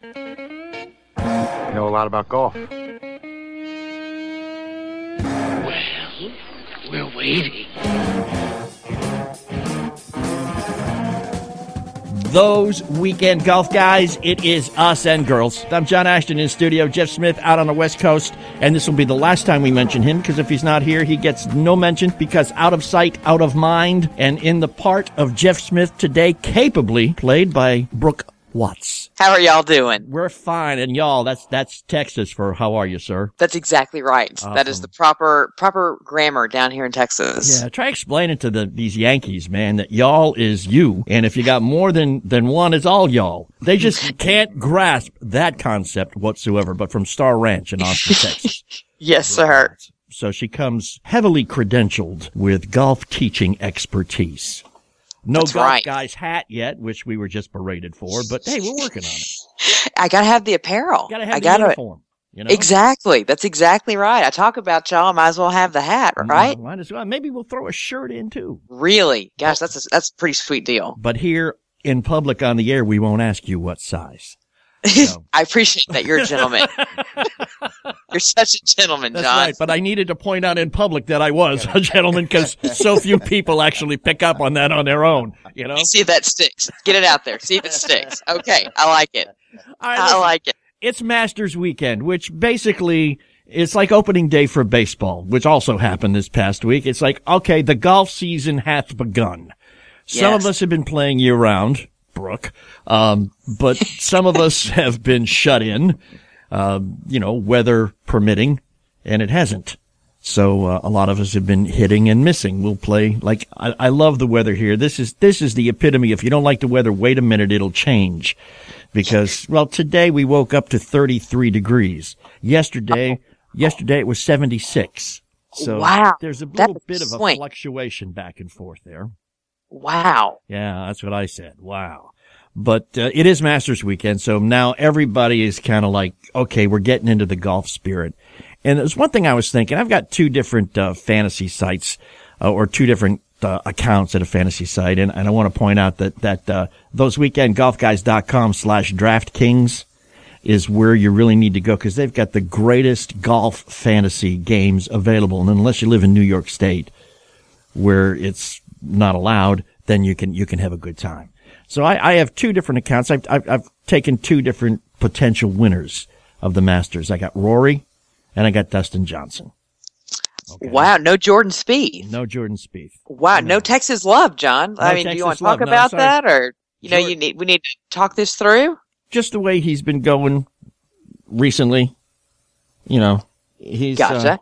You know a lot about golf. Well, we're waiting. Those weekend golf guys, it is us and girls. I'm John Ashton in studio, Jeff Smith out on the West Coast, and this will be the last time we mention him because if he's not here, he gets no mention because out of sight, out of mind, and in the part of Jeff Smith today, capably played by Brooke Watts. How are y'all doing? We're fine, and y'all, that's that's Texas for how are you, sir? That's exactly right. That is the proper proper grammar down here in Texas. Yeah, try explaining to the these Yankees, man, that y'all is you, and if you got more than than one, it's all y'all. They just can't grasp that concept whatsoever. But from Star Ranch in Austin, Texas. Yes, sir. So she comes heavily credentialed with golf teaching expertise. No That's golf right. guy's hat yet, which we were just berated for, but hey, we're working on it. I gotta have the apparel. Gotta have I the gotta uniform. You know? exactly. That's exactly right. I talk about y'all. Might as well have the hat, right? Mm, Might as well. Maybe we'll throw a shirt in too. Really? Gosh, that's a, that's a pretty sweet deal. But here in public on the air, we won't ask you what size. No. I appreciate that. You're a gentleman. You're such a gentleman, That's John. right. But I needed to point out in public that I was a gentleman because so few people actually pick up on that on their own. You know. See if that sticks. Get it out there. See if it sticks. Okay, I like it. All right, I like it. it's Masters weekend, which basically it's like opening day for baseball, which also happened this past week. It's like, okay, the golf season hath begun. Some of us have been playing year round, Brooke, um, but some of us have been shut in, um, you know, weather permitting, and it hasn't. So uh, a lot of us have been hitting and missing. We'll play like I, I love the weather here. This is this is the epitome. If you don't like the weather, wait a minute, it'll change. Because well, today we woke up to 33 degrees. Yesterday, yesterday it was 76. So Wow, there's a little a bit of a fluctuation back and forth there. Wow. Yeah, that's what I said. Wow. But uh, it is Masters weekend, so now everybody is kind of like, okay, we're getting into the golf spirit. And there's one thing I was thinking. I've got two different uh, fantasy sites, uh, or two different uh, accounts at a fantasy site, and, and I want to point out that that uh, those weekendgolfguys.com slash DraftKings is where you really need to go because they've got the greatest golf fantasy games available. And unless you live in New York State, where it's not allowed, then you can you can have a good time. So I, I have two different accounts. I've, I've I've taken two different potential winners of the Masters. I got Rory, and I got Dustin Johnson. Okay. Wow. No Jordan Spieth. No Jordan Spieth. Wow. No. No Texas love, John. I No mean, do you want to talk love. About sorry. that or, you know, Sure. you need, we need to talk this through? Just the way he's been going recently. You know, he's uh, Gotcha.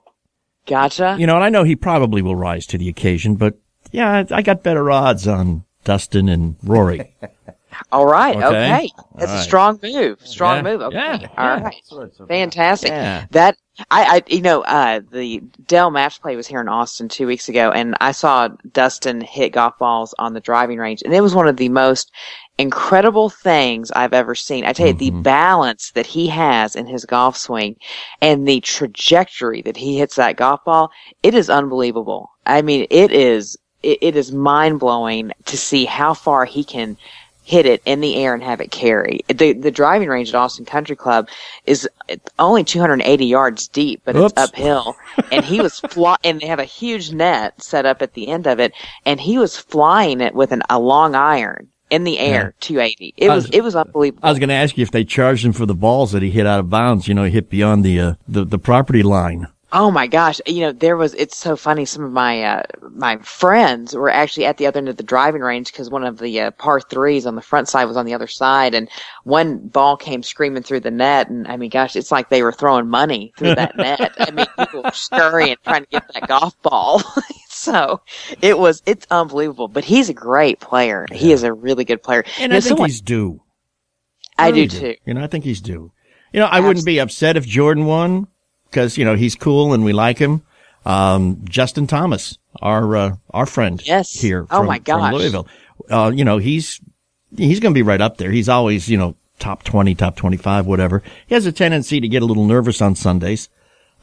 Gotcha. you know, and I know he probably will rise to the occasion, but yeah, I I got better odds on Dustin and Rory. All right. Okay. Okay. That's All a right. strong move. Strong Yeah. move. Okay. Yeah. All Yeah. Fantastic. Yeah. That I, I, you know, uh, the Dell Match Play was here in Austin two weeks ago, and I saw Dustin hit golf balls on the driving range, and it was one of the most incredible things I've ever seen. I tell you, the Mhm. balance that he has in his golf swing and the trajectory that he hits that golf ball, it is unbelievable. I mean, it is, it, it is mind blowing to see how far he can hit it in the air and have it carry. The the driving range at Austin Country Club is only 280 yards deep, but Oops. it's uphill. And he was fly, and they have a huge net set up at the end of it, and he was flying it with an, a long iron in the air, 280. It was was- it was unbelievable. I was going to ask you if they charged him for the balls that he hit out of bounds. You know, he hit beyond the uh, the, the property line. Oh my gosh! You know, there was. It's so funny. Some of my uh, my friends were actually at the other end of the driving range because one of the uh, par threes on the front side was on the other side, and one ball came screaming through the net. And I mean, gosh, it's like they were throwing money through that net. I mean, people were scurrying trying to get that golf ball. so it was. It's unbelievable. But he's a great player. He is a really good player. And You know, I think someone- he's due. I really do too. You know, I think he's due. You know, I wouldn't be upset if Jordan won because you know he's cool and we like him. Um, Justin Thomas, our uh, our friend Yes. here Oh from, my from gosh. Louisville. Uh, you know, he's he's going to be right up there. He's always you know top twenty, top twenty five, whatever. He has a tendency to get a little nervous on Sundays.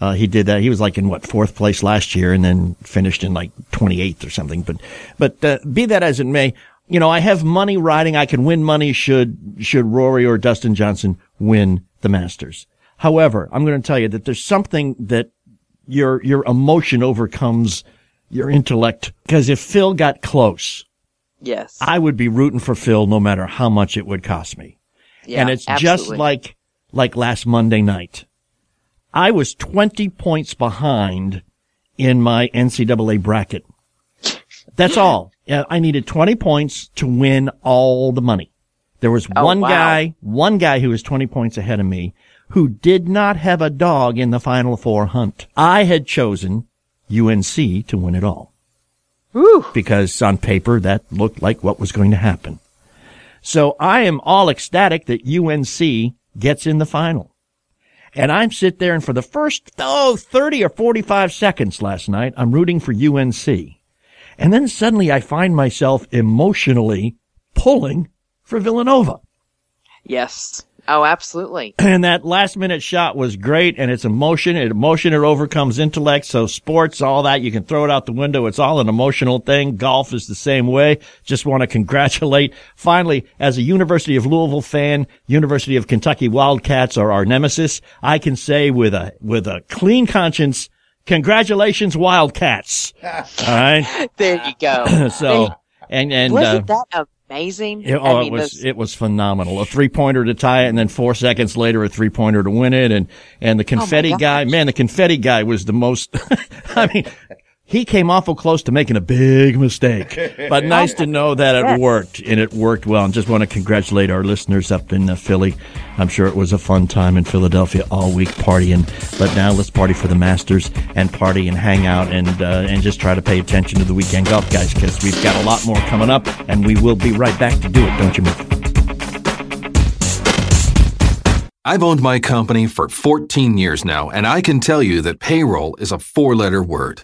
Uh, he did that. He was like in what fourth place last year, and then finished in like twenty eighth or something. But but uh, be that as it may, you know, I have money riding. I can win money should, should Rory or Dustin Johnson win the Masters. However, I'm going to tell you that there's something that your, your emotion overcomes your intellect. Because if Phil got close, Yes. I would be rooting for Phil no matter how much it would cost me. yeah, and it's just like, like last Monday night. I was 20 points behind in my NCAA bracket. That's all. I needed 20 points to win all the money. There was Oh, one wow. guy, one guy who was 20 points ahead of me who did not have a dog in the final four hunt. I had chosen UNC to win it all Whew. because on paper that looked like what was going to happen. So I am all ecstatic that UNC gets in the final. And I'm sit there and for the first, oh, 30 or 45 seconds last night, I'm rooting for UNC. And then suddenly I find myself emotionally pulling for Villanova. Yes. Oh, absolutely. And that last minute shot was great and it's emotion. It emotion, it overcomes intellect. So sports, all that, you can throw it out the window. It's all an emotional thing. Golf is the same way. Just want to congratulate. Finally, as a University of Louisville fan, University of Kentucky Wildcats are our nemesis. I can say with a, with a clean conscience, congratulations Wildcats. all right. There you go. So, and, and, uh, Wasn't that amazing? it, oh, I it was those- it was phenomenal. A three pointer to tie it, and then four seconds later, a three pointer to win it. And and the oh, confetti gosh. guy, man, the confetti guy was the most. I mean, he came awful close to making a big mistake, but nice to know that it worked and it worked well. And just want to congratulate our listeners up in uh, Philly. I'm sure it was a fun time in Philadelphia all week partying. But now let's party for the Masters and party and hang out and uh, and just try to pay attention to the weekend golf, guys, because we've got a lot more coming up, and we will be right back to do it. Don't you move. I've owned my company for 14 years now, and I can tell you that payroll is a four letter word.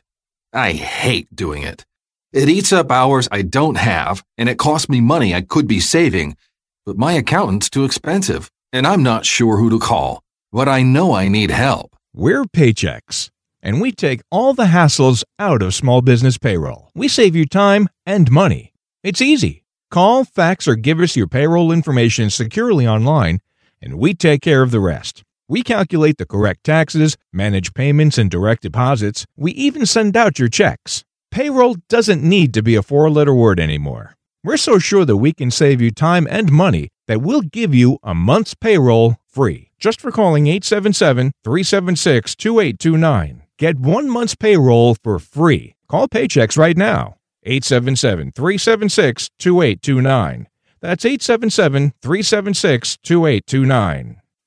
I hate doing it. It eats up hours I don't have, and it costs me money I could be saving, but my accountant's too expensive, and I'm not sure who to call. But I know I need help. We're Paychex, and we take all the hassles out of small business payroll. We save you time and money. It's easy. Call, fax, or give us your payroll information securely online, and we take care of the rest. We calculate the correct taxes, manage payments and direct deposits. We even send out your checks. Payroll doesn't need to be a four letter word anymore. We're so sure that we can save you time and money that we'll give you a month's payroll free just for calling 877 376 2829. Get one month's payroll for free. Call Paychex right now. 877 376 2829. That's 877 376 2829.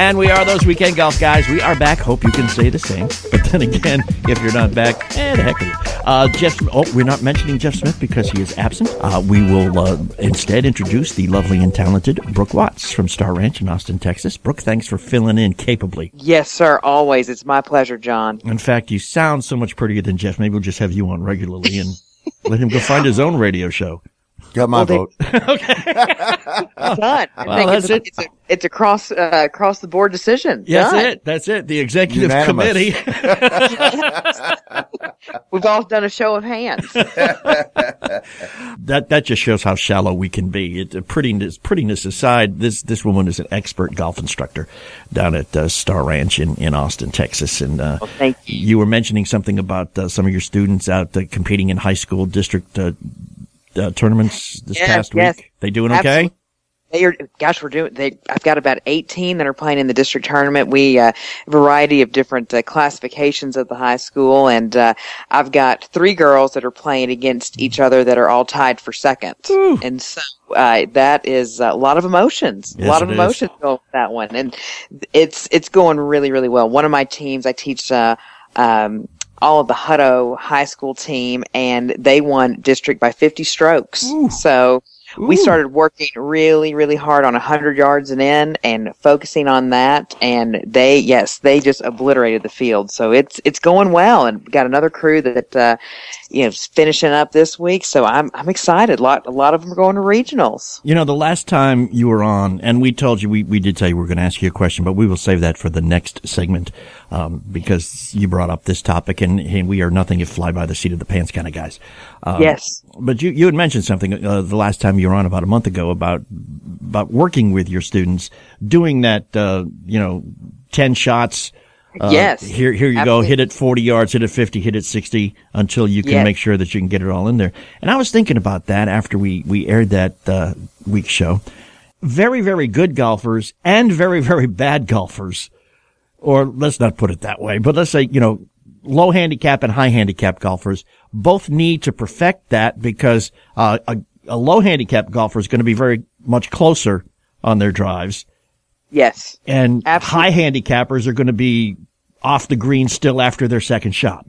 And we are those weekend golf guys. We are back. Hope you can say the same. But then again, if you're not back, eh, the heck with you. Uh, Jeff, oh, we're not mentioning Jeff Smith because he is absent. Uh, we will uh, instead introduce the lovely and talented Brooke Watts from Star Ranch in Austin, Texas. Brooke, thanks for filling in capably. yes, sir. Always. It's my pleasure, John. In fact, you sound so much prettier than Jeff. Maybe we'll just have you on regularly and let him go find his own radio show. Got my Well, they- vote. Done. I Well, think that's it's, a, it. it's a it's a cross uh, across the board decision. That's it. That's it. The executive Unanimous. committee. We've all done a show of hands. that that just shows how shallow we can be. It, uh, prettiness, prettiness aside, this this woman is an expert golf instructor down at uh, Star Ranch in, in Austin, Texas. And uh, thank you. you were mentioning something about uh, some of your students out uh, competing in high school district uh, tournaments this Yes, past yes. week. They doing okay? Absolutely. They are, gosh, we're doing. They, I've got about eighteen that are playing in the district tournament. We uh, variety of different uh, classifications at the high school, and uh, I've got three girls that are playing against each other that are all tied for second. And so uh, that is a lot of emotions. Yes, a lot of emotions going with that one, and it's it's going really really well. One of my teams, I teach. Uh, um, all of the Hutto high school team, and they won district by 50 strokes. So we started working really, really hard on 100 yards and in and focusing on that. And they, yes, they just obliterated the field. So it's, it's going well. And got another crew that, uh, you know, is finishing up this week. So I'm, I'm excited. A lot, a lot of them are going to regionals. You know, the last time you were on, and we told you, we, we did tell you we were going to ask you a question, but we will save that for the next segment, um, because you brought up this topic and, and we are nothing if fly by the seat of the pants kind of guys. Um, yes. But you, you had mentioned something, uh, the last time you were on about a month ago about, about working with your students, doing that, uh, you know, 10 shots. Uh, Yes. Here, here you go. Hit it 40 yards, hit it 50, hit it 60 until you can Yes. make sure that you can get it all in there. And I was thinking about that after we, we aired that, uh, week show. Very, very good golfers and very, very bad golfers. Or let's not put it that way, but let's say, you know, low handicap and high handicap golfers both need to perfect that because, uh, a, a low handicap golfer is going to be very much closer on their drives Yes. and Absolutely. high handicappers are going to be off the green still after their second shot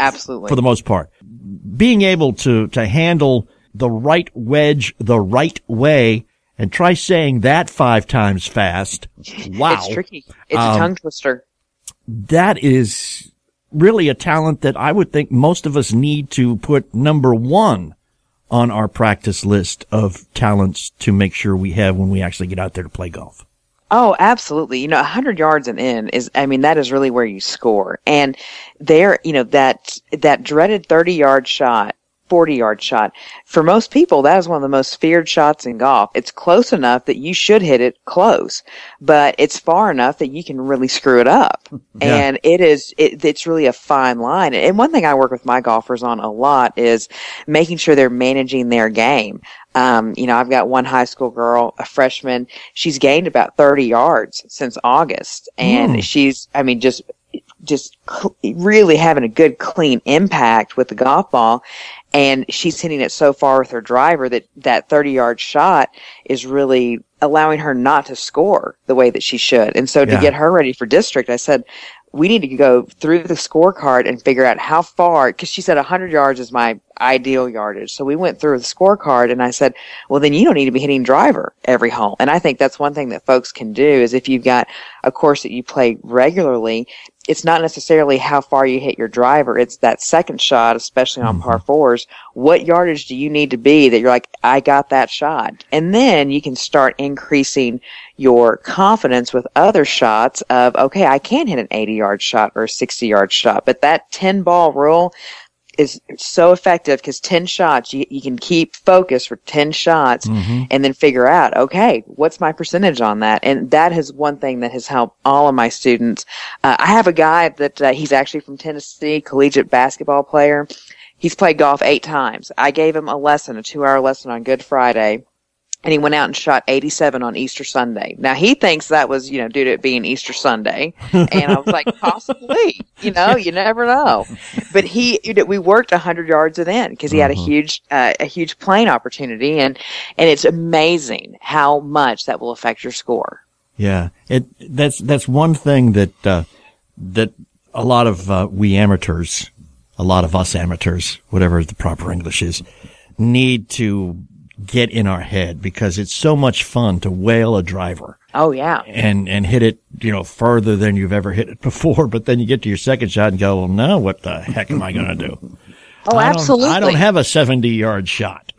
Absolutely. for the most part. Being able to, to handle the right wedge the right way and try saying that five times fast. Wow. It's tricky. It's Um, a tongue twister. That is really a talent that I would think most of us need to put number one on our practice list of talents to make sure we have when we actually get out there to play golf. Oh, absolutely. You know, 100 yards and in is, I mean, that is really where you score. And there, you know, that, that dreaded 30 yard shot, 40 yard shot, for most people, that is one of the most feared shots in golf. It's close enough that you should hit it close, but it's far enough that you can really screw it up. Yeah. And it is, it, it's really a fine line. And one thing I work with my golfers on a lot is making sure they're managing their game. Um, you know, I've got one high school girl, a freshman. She's gained about 30 yards since August. And she's, I mean, just, just cl- really having a good, clean impact with the golf ball. And she's hitting it so far with her driver that that 30 yard shot is really allowing her not to score the way that she should. And so to Yeah. get her ready for district, I said, we need to go through the scorecard and figure out how far, because she said 100 yards is my ideal yardage. So we went through the scorecard and I said, well, then you don't need to be hitting driver every hole. And I think that's one thing that folks can do is if you've got a course that you play regularly, it's not necessarily how far you hit your driver. It's that second shot, especially on par mm-hmm. fours. What yardage do you need to be that you're like, I got that shot? And then you can start increasing your confidence with other shots of, okay, I can hit an 80 yard shot or a 60 yard shot, but that 10 ball rule, is so effective because 10 shots, you, you can keep focus for 10 shots and then figure out, okay, what's my percentage on that? And that is one thing that has helped all of my students. Uh, I have a guy that uh, he's actually from Tennessee, collegiate basketball player. He's played golf eight times. I gave him a lesson, a two hour lesson on Good Friday. And he went out and shot 87 on Easter Sunday. Now he thinks that was, you know, due to it being Easter Sunday. And I was like, possibly, you know, you never know. But he, you know, we worked 100 yards it in because he had a huge, uh, a huge playing opportunity. And, and it's amazing how much that will affect your score. Yeah, it that's that's one thing that uh, that a lot of uh, we amateurs, a lot of us amateurs, whatever the proper English is, need to get in our head because it's so much fun to whale a driver Oh yeah. and and hit it, you know, further than you've ever hit it before. But then you get to your second shot and go, well, now what the heck am I going to do? Oh, I absolutely. I don't have a 70 yard shot,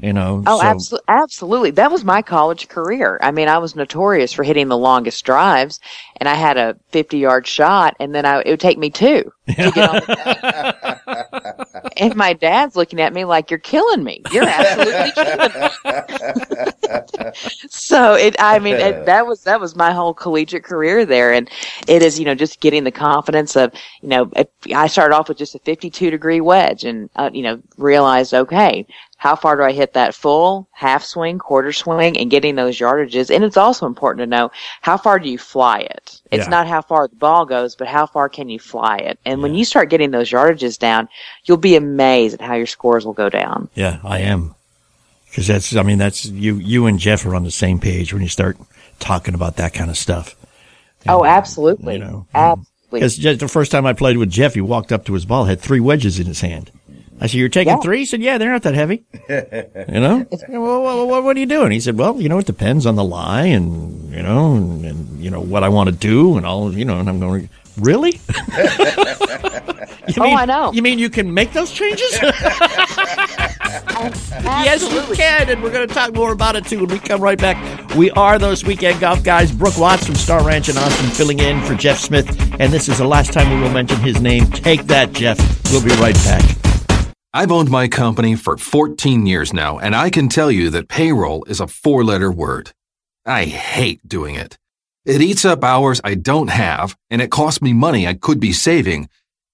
you know. Oh, so- abso- absolutely. That was my college career. I mean, I was notorious for hitting the longest drives, and I had a 50 yard shot, and then I, it would take me two to get on the. And my dad's looking at me like, you're killing me. You're absolutely killing me. so it, I mean, it, that was, that was my whole collegiate career there. And it is, you know, just getting the confidence of, you know, if I started off with just a 52 degree wedge and, uh, you know, realized, okay, how far do I hit that full, half swing, quarter swing, and getting those yardages. And it's also important to know how far do you fly it? It's Yeah. not how far the ball goes, but how far can you fly it? And when you start getting those yardages down, you'll be amazed at how your scores will go down. Yeah, I am. Because that's, I mean, that's you. You and Jeff are on the same page when you start talking about that kind of stuff. Oh, absolutely. you know, absolutely. Because the first time I played with Jeff, he walked up to his ball, had three wedges in his hand. I said, "You're taking Yeah. three?" He said, "Yeah, they're not that heavy." you know, I said, well, what, are you doing? He said, "Well, you know, it depends on the lie, and you know, and, and you know what I want to do, and all, you know." And I'm going, "Really?" you Oh, I know. You mean you can make those changes? Yes, you can, and we're going to talk more about it too when we come right back. We are those weekend golf guys. Brooke Watts from Star Ranch in Austin filling in for Jeff Smith, and this is the last time we will mention his name. Take that, Jeff. We'll be right back. I've owned my company for 14 years now, and I can tell you that payroll is a four letter word. I hate doing it. It eats up hours I don't have, and it costs me money I could be saving,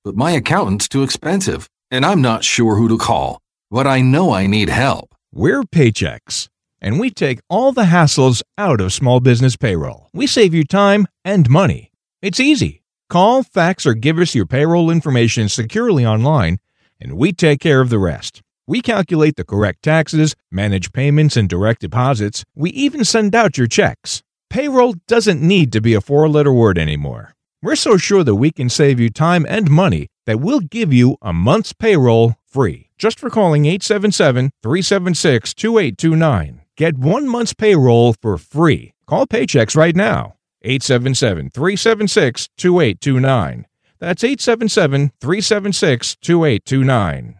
but my accountant's too expensive, and I'm not sure who to call. But I know I need help. We're Paychex, and we take all the hassles out of small business payroll. We save you time and money. It's easy. Call, fax, or give us your payroll information securely online, and we take care of the rest. We calculate the correct taxes, manage payments and direct deposits. We even send out your checks. Payroll doesn't need to be a four letter word anymore. We're so sure that we can save you time and money that we'll give you a month's payroll free just for calling 877 376 2829. Get one month's payroll for free. Call Paychex right now. 877 376 2829. That's 877 376 2829.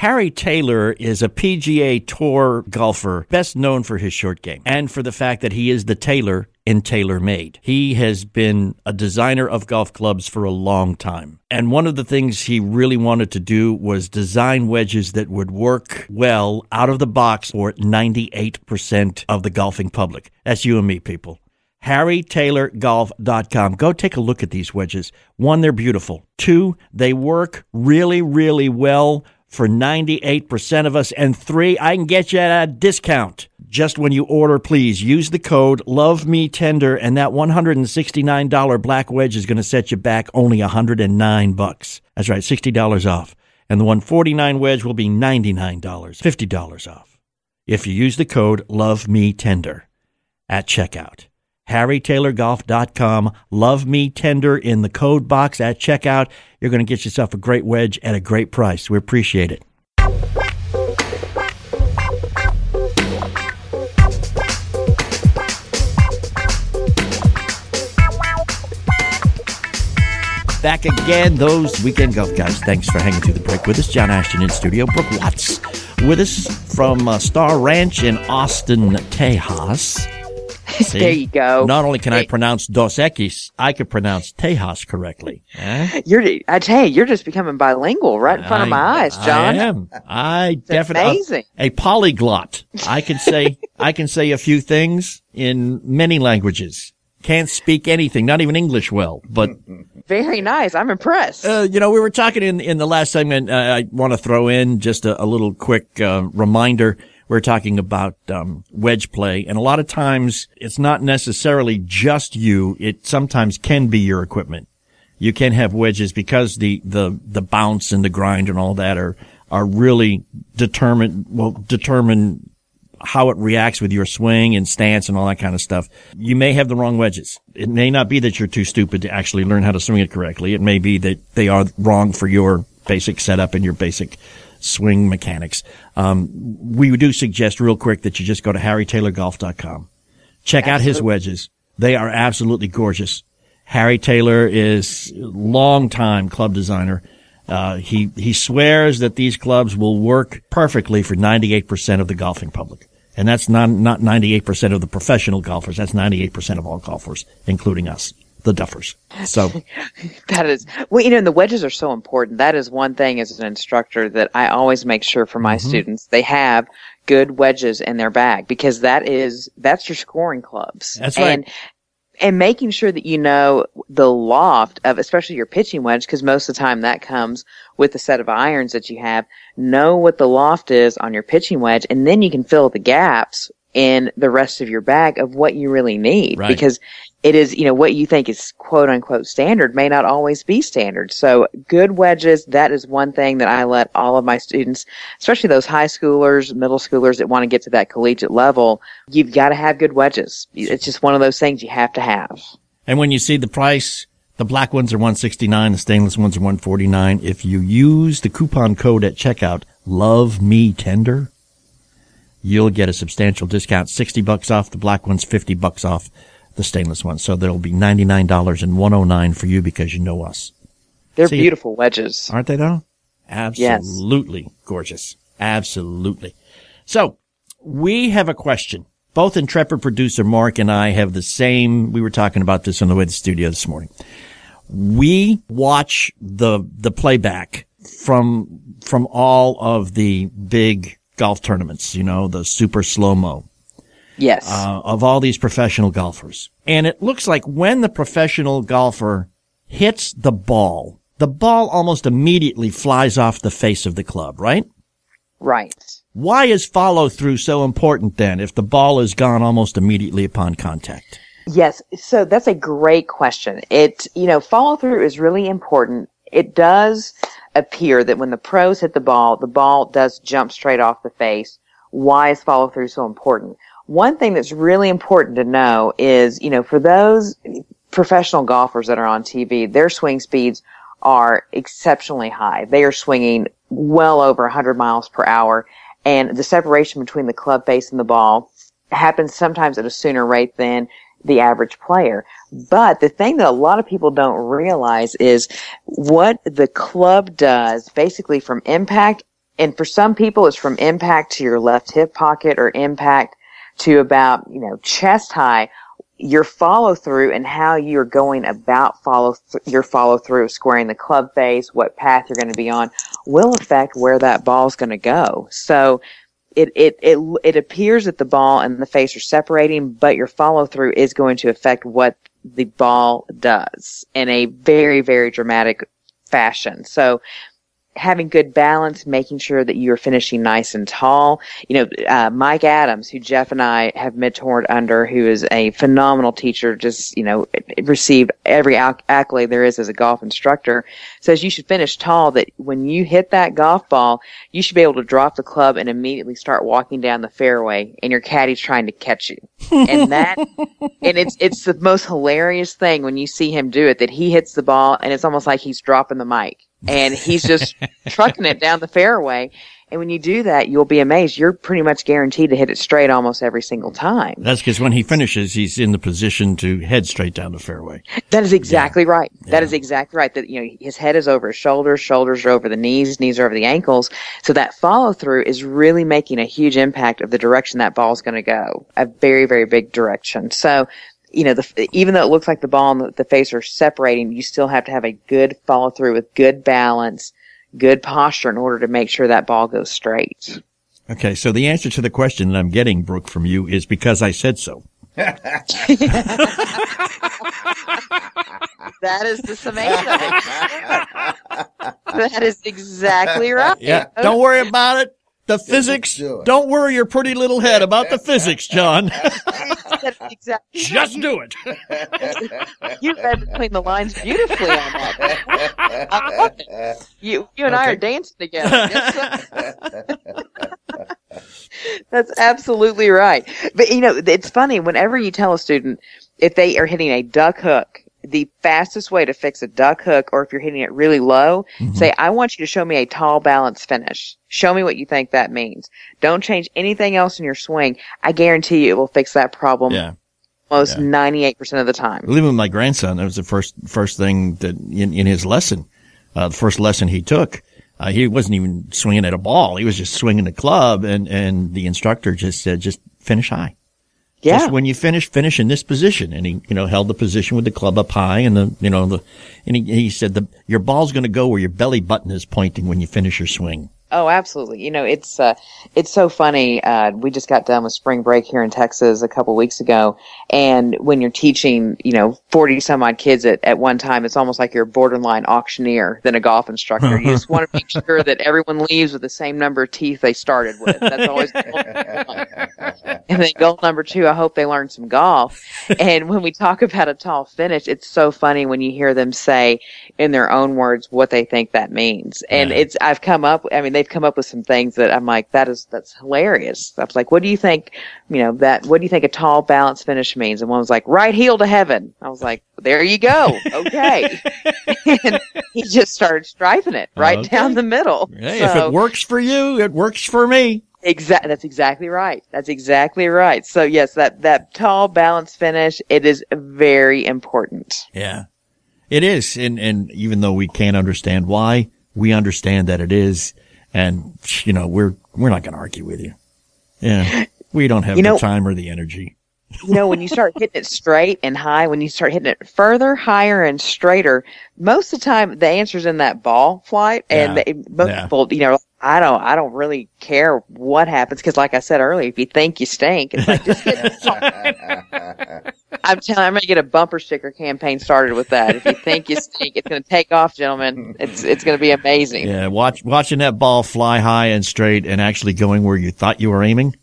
Harry Taylor is a PGA Tour golfer, best known for his short game and for the fact that he is the tailor in TaylorMade. He has been a designer of golf clubs for a long time. And one of the things he really wanted to do was design wedges that would work well out of the box for 98% of the golfing public. That's you and me, people. HarryTaylorGolf.com. Go take a look at these wedges. One, they're beautiful. Two, they work really, really well for 98% of us. And three, I can get you at a discount. Just when you order, please use the code Love Me Tender, and that $169 black wedge is going to set you back only 109 bucks. That's right, $60 off. And the 149 wedge will be $99, $50 off. If you use the code Love Me Tender at checkout. HarryTaylorGolf.com. Love me tender in the code box at checkout. You're going to get yourself a great wedge at a great price. We appreciate it. Back again, those weekend golf guys. Thanks for hanging through the break with us. John Ashton in studio. Brooke Watts with us from uh, Star Ranch in Austin, Tejas. There you go. Not only can I pronounce Dos Equis, I can pronounce Tejas correctly. Eh? You're, I tell you, you're just becoming bilingual right in front of my eyes, John. I am. I definitely amazing. a, a polyglot. I can say I can say a few things in many languages. Can't speak anything, not even English well, but Very nice. I'm impressed. uh, you know, we were talking in in the last segment. Uh, I want to throw in just a, a little quick uh, reminder. We're talking about um, wedge play, and a lot of times it's not necessarily just you. It sometimes can be your equipment. You can have wedges because the the the bounce and the grind and all that are are really determined. Will determine how it reacts with your swing and stance and all that kind of stuff. You may have the wrong wedges. It may not be that you're too stupid to actually learn how to swing it correctly. It may be that they are wrong for your basic setup and your basic swing mechanics. Um, we do suggest real quick that you just go to harrytaylorgolf.com. Check out his wedges. They are absolutely gorgeous. Harry Taylor is longtime club designer. Uh, he he swears that these clubs will work perfectly for 98% of the golfing public. And that's not not 98% of the professional golfers. That's 98% of all golfers, including us, the duffers. So That is, well, you know, and the wedges are so important. That is one thing as an instructor that I always make sure for my Mm-hmm. students they have good wedges in their bag because that is that's your scoring clubs. That's right. And and making sure that you know the loft of especially your pitching wedge because most of the time that comes with the set of irons that you have. Know what the loft is on your pitching wedge, and then you can fill the gaps in the rest of your bag of what you really need Right. because it is, you know, what you think is quote unquote standard may not always be standard. So good wedges, that is one thing that I let all of my students, especially those high schoolers, middle schoolers that want to get to that collegiate level, you've got to have good wedges. It's just one of those things you have to have. And when you see the price, the black ones are 169, the stainless ones are 149. If you use the coupon code at checkout, love me tender, you'll get a substantial discount. 60 bucks off the black ones, 50 bucks off the stainless ones. So there'll be $99 and 109 for you because you know us. They're See- beautiful wedges. Aren't they though? Absolutely gorgeous. Absolutely. So we have a question. Both intrepid producer Mark and I have the same. We were talking about this on the way to the studio this morning. We watch the, the playback from, from all of the big golf tournaments, you know, the super slow mo Yes. uh, of all these professional golfers. And it looks like when the professional golfer hits the ball, the ball almost immediately flies off the face of the club, right? right. Why is follow through so important then if the ball is gone almost immediately upon contact? Yes. So that's a great question. It, you know, follow through is really important. It does appear that when the pros hit the ball, the ball does jump straight off the face. Why is follow through so important? One thing that's really important to know is, you know, for those professional golfers that are on TV, their swing speeds are exceptionally high. They are swinging well over 100 miles per hour and the separation between the club face and the ball happens sometimes at a sooner rate than the average player. But the thing that a lot of people don't realize is what the club does basically from impact. And for some people, it's from impact to your left hip pocket or impact to about, you know, chest high. Your follow through and how you're going about follow th- your follow through, squaring the club face, what path you're going to be on, will affect where that ball's going to go. So it, it, it, it appears that the ball and the face are separating, but your follow through is going to affect what the ball does in a very, very dramatic fashion. So having good balance, making sure that you're finishing nice and tall. You know, uh, Mike Adams, who Jeff and I have mentored under, who is a phenomenal teacher, just, you know, received every accolade there is as a golf instructor, says you should finish tall, that when you hit that golf ball, you should be able to drop the club and immediately start walking down the fairway and your caddy's trying to catch you. and that, and it's, it's the most hilarious thing when you see him do it, that he hits the ball and it's almost like he's dropping the mic and he's just trucking it down the fairway. And when you do that, you'll be amazed. You're pretty much guaranteed to hit it straight almost every single time. That's because when he finishes, he's in the position to head straight down the fairway. That is exactly yeah. right. That yeah. is exactly right. That you know his head is over his shoulders, shoulders are over the knees, knees are over the ankles. So that follow through is really making a huge impact of the direction that ball is going to go. A very very big direction. So you know, the, even though it looks like the ball and the, the face are separating, you still have to have a good follow through with good balance good posture in order to make sure that ball goes straight. Okay, so the answer to the question that I'm getting, Brooke, from you is because I said so. that is the summation that is exactly right. Yeah, don't worry about it. The physics. Do not worry your pretty little head about the physics, John. exactly. Just do it. you read between the lines beautifully on that. I love it. You, you and okay. I are dancing together. That's absolutely right. But you know, it's funny whenever you tell a student if they are hitting a duck hook the fastest way to fix a duck hook or if you're hitting it really low, mm-hmm. say, I want you to show me a tall balance finish. Show me what you think that means. Don't change anything else in your swing. I guarantee you it will fix that problem. Yeah. Most ninety eight percent of the time. Even with my grandson, that was the first first thing that in, in his lesson, uh, the first lesson he took. Uh, he wasn't even swinging at a ball. He was just swinging a club, and and the instructor just said, just finish high. Yeah. Just when you finish, finish in this position. And he, you know, held the position with the club up high and the, you know, the, and he, he said the, your ball's going to go where your belly button is pointing when you finish your swing. Oh, absolutely. You know, it's uh, it's so funny. Uh, we just got done with spring break here in Texas a couple weeks ago, and when you're teaching, you know, forty some odd kids at, at one time, it's almost like you're a borderline auctioneer than a golf instructor. You just want to make sure that everyone leaves with the same number of teeth they started with. That's always. and then goal number two, I hope they learn some golf. And when we talk about a tall finish, it's so funny when you hear them say in their own words what they think that means. And yeah. it's I've come up. I mean, they've come up with some things that I'm like, that is that's hilarious. I was like, what do you think? You know that. What do you think a tall balance finish means? And one was like, right heel to heaven. I was like, there you go. Okay. and he just started striping it right okay. down the middle. Hey, so, if it works for you, it works for me. Exactly. That's exactly right. That's exactly right. So yes, that, that tall balance finish, it is very important. Yeah, it is. And, and even though we can't understand why, we understand that it is. And, you know, we're, we're not going to argue with you. Yeah. We don't have you know, the time or the energy. you know, when you start hitting it straight and high, when you start hitting it further, higher, and straighter, most of the time the answer's in that ball flight. And yeah. they, most yeah. people, you know, I don't, I don't really care what happens because, like I said earlier, if you think you stink, it's like just get. I'm telling, I'm going to get a bumper sticker campaign started with that. If you think you stink, it's going to take off, gentlemen. It's it's going to be amazing. Yeah, watch watching that ball fly high and straight, and actually going where you thought you were aiming.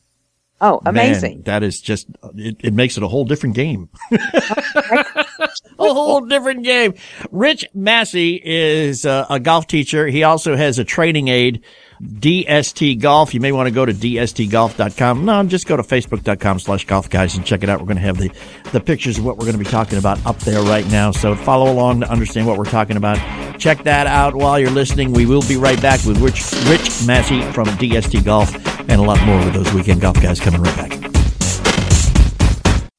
Oh, amazing! Man, that is just it, it makes it a whole different game. a whole different game. Rick Messer is a, a golf teacher. He also has a training aid DST Golf. You may want to go to dstgolf.com. No, just go to facebook.com slash golf guys and check it out. We're going to have the, the pictures of what we're going to be talking about up there right now. So follow along to understand what we're talking about. Check that out while you're listening. We will be right back with Rick, Rick Messer from DST Golf and a lot more with those weekend golf guys coming right back.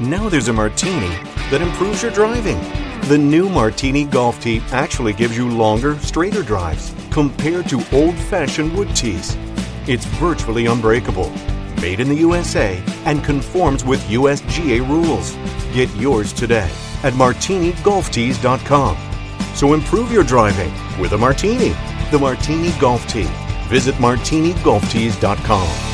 Now there's a martini that improves your driving The new Martini Golf Tee actually gives you longer, straighter drives compared to old fashioned wood tees. It's virtually unbreakable, made in the USA, and conforms with USGA rules. Get yours today at martinigolftees.com. So improve your driving with a martini. The Martini Golf Tee. Visit martinigolftees.com.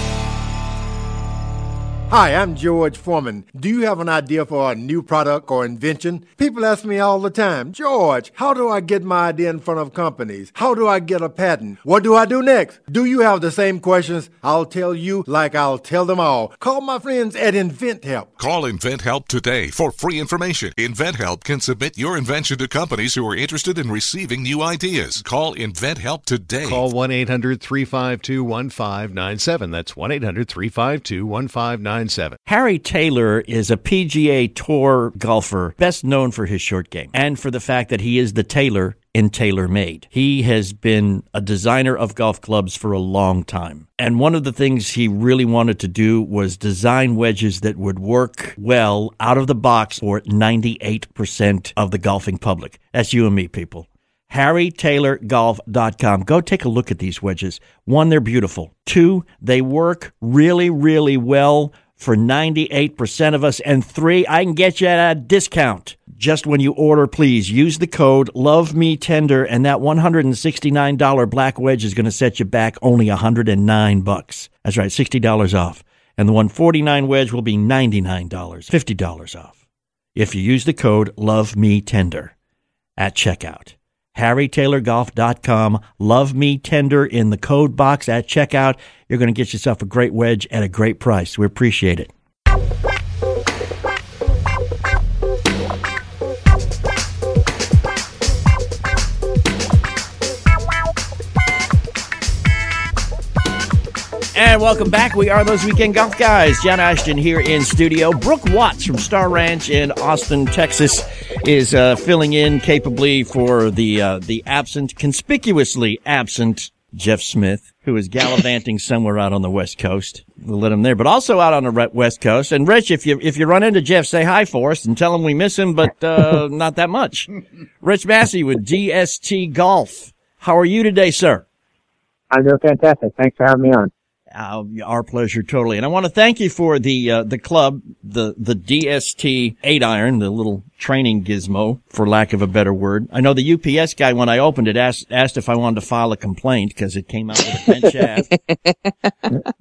Hi, I'm George Foreman. Do you have an idea for a new product or invention? People ask me all the time, George, how do I get my idea in front of companies? How do I get a patent? What do I do next? Do you have the same questions? I'll tell you like I'll tell them all. Call my friends at InventHelp. Call InventHelp today for free information. InventHelp can submit your invention to companies who are interested in receiving new ideas. Call InventHelp today. Call 1 800 352 1597. That's 1 800 352 1597. Harry Taylor is a PGA Tour golfer, best known for his short game and for the fact that he is the tailor in TaylorMade. He has been a designer of golf clubs for a long time. And one of the things he really wanted to do was design wedges that would work well out of the box for 98% of the golfing public. That's you and me, people. HarryTaylorGolf.com. Go take a look at these wedges. One, they're beautiful. Two, they work really, really well for 98% of us. And three, I can get you at a discount. Just when you order, please use the code Love Me Tender, and that $169 black wedge is going to set you back only 109 bucks. That's right, $60 off. And the 149 wedge will be $99, $50 off. If you use the code Love Me Tender at checkout. HarryTaylorGolf.com. Love me tender in the code box at checkout. You're going to get yourself a great wedge at a great price. We appreciate it. And welcome back. We are those weekend golf guys. John Ashton here in studio. Brooke Watts from Star Ranch in Austin, Texas, is uh, filling in capably for the uh, the absent, conspicuously absent Jeff Smith, who is gallivanting somewhere out on the West Coast. We'll let him there, but also out on the West Coast. And Rick, if you if you run into Jeff, say hi for us and tell him we miss him, but uh, not that much. Rick Messer with DST Golf. How are you today, sir? I'm doing fantastic. Thanks for having me on. Uh, our pleasure, totally. And I want to thank you for the uh, the club, the the DST eight iron, the little training gizmo, for lack of a better word. I know the UPS guy when I opened it asked asked if I wanted to file a complaint because it came out with a bent shaft.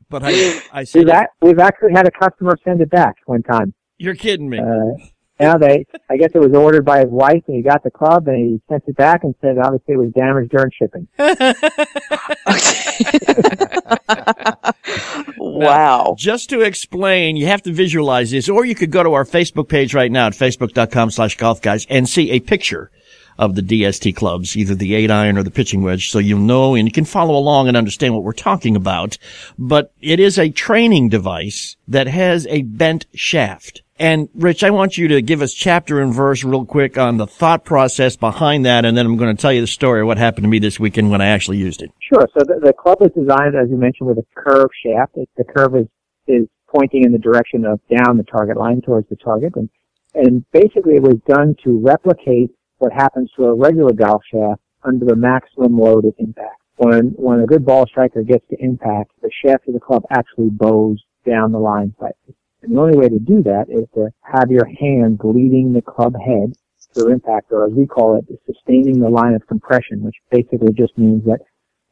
but I I said we've, we've actually had a customer send it back one time. You're kidding me. Uh, yeah, they. I guess it was ordered by his wife, and he got the club, and he sent it back and said obviously it was damaged during shipping. wow. Now, just to explain, you have to visualize this, or you could go to our Facebook page right now at facebook.com slash golf guys and see a picture of the DST clubs, either the eight iron or the pitching wedge. So you'll know and you can follow along and understand what we're talking about. But it is a training device that has a bent shaft. And Rick, I want you to give us chapter and verse real quick on the thought process behind that, and then I'm going to tell you the story of what happened to me this weekend when I actually used it. Sure. So the, the club is designed, as you mentioned, with a curved shaft. It, the curve is, is pointing in the direction of down the target line towards the target, and and basically it was done to replicate what happens to a regular golf shaft under the maximum load of impact. When when a good ball striker gets to impact, the shaft of the club actually bows down the line slightly. And the only way to do that is to have your hand leading the club head through impact, or as we call it, sustaining the line of compression, which basically just means that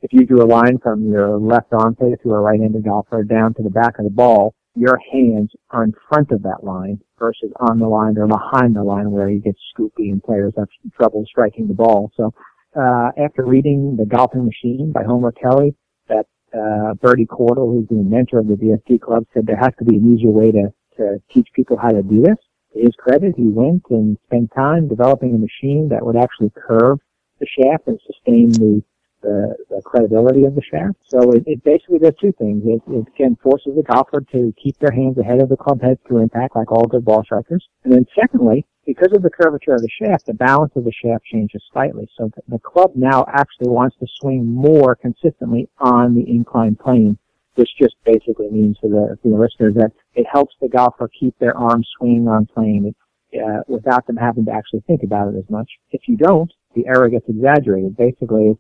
if you drew a line from your left arm, say to a right-handed golfer, down to the back of the ball, your hands are in front of that line versus on the line or behind the line where you get scoopy and players have trouble striking the ball. So uh, after reading The Golfing Machine by Homer Kelley, that uh, Bertie Cordle, who's the inventor of the DST Club, said there has to be an easier way to, to teach people how to do this. To his credit, he went and spent time developing a machine that would actually curve the shaft and sustain the the, the credibility of the shaft. So it, it basically does two things. It, it again forces the golfer to keep their hands ahead of the club head through impact like all good ball strikers. And then secondly, because of the curvature of the shaft, the balance of the shaft changes slightly. So the club now actually wants to swing more consistently on the inclined plane, which just basically means for the, for the listeners that it helps the golfer keep their arms swinging on plane. Uh, without them having to actually think about it as much. If you don't, the error gets exaggerated. Basically,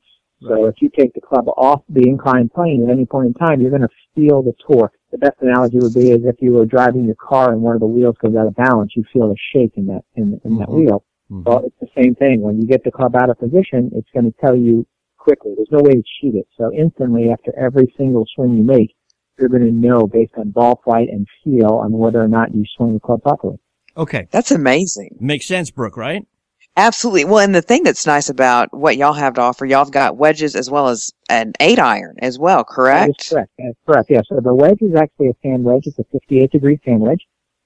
so if you take the club off the inclined plane at any point in time, you're going to feel the torque. The best analogy would be as if you were driving your car and one of the wheels goes out of balance. You feel a shake in that in, in that Mhm. wheel. Mhm. Well, it's the same thing. When you get the club out of position, it's going to tell you quickly. There's no way to cheat it. So instantly, after every single swing you make, you're going to know based on ball flight and feel on whether or not you swing the club properly. Okay. That's amazing. Makes sense, Brooke, right? Absolutely. Well, and the thing that's nice about what y'all have to offer, y'all have got wedges as well as an eight iron as well, That is correct? correct. That's correct. Yeah. So the wedge is actually a fan wedge. It's a 58 degree fan wedge.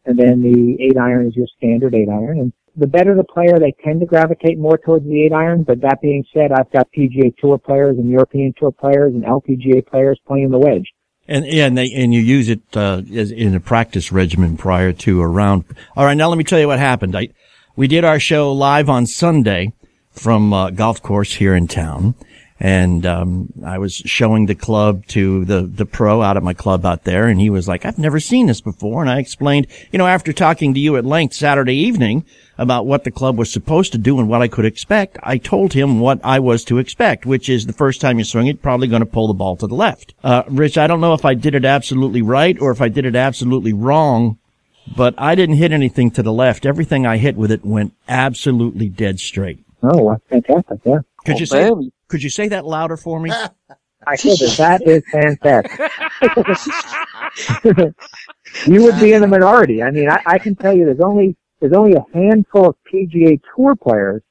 And then the eight iron is your standard eight iron. And the better the player, they tend to gravitate more towards the eight iron. But that being said, I've got PGA Tour players and European Tour players and LPGA players playing the wedge. And yeah, and they and you use it uh, as in a practice regimen prior to a round. All right, now let me tell you what happened. I we did our show live on Sunday from uh, golf course here in town, and um, I was showing the club to the the pro out at my club out there, and he was like, "I've never seen this before," and I explained, you know, after talking to you at length Saturday evening about what the club was supposed to do and what I could expect, I told him what I was to expect, which is the first time you swing it, probably going to pull the ball to the left. Uh, Rick, I don't know if I did it absolutely right or if I did it absolutely wrong, but I didn't hit anything to the left. Everything I hit with it went absolutely dead straight. Oh, that's fantastic. Yeah. Could you say, could you say that louder for me? I said that that is fantastic. you would be in the minority. I mean, I, I can tell you there's only there's only a handful of PGA Tour players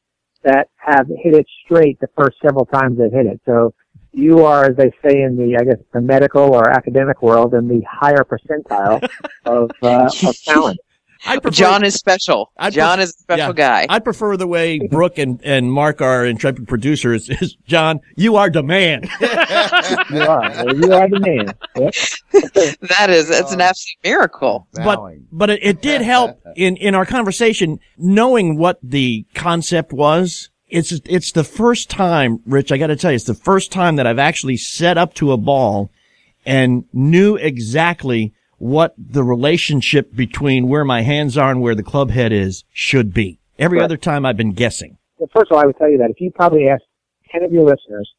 that have hit it straight the first several times they've hit it. So you are, as they say in the, I guess, the medical or academic world, in the higher percentile of uh, of talent. I prefer- John is special. I'd John pref- is a special yeah. guy. I prefer the way Brooke and, and Mark, our intrepid producers, is John, you are the man. You are. You are the man. Yep. that is, it's an absolute miracle. but but it, it did help in in our conversation knowing what the concept was. It's it's the first time, Rick. I got to tell you, it's the first time that I've actually set up to a ball and knew exactly what the relationship between where my hands are and where the club head is should be. Every Right. other time I've been guessing. Well, first of all, I would tell you that if you probably asked 10 of your listeners,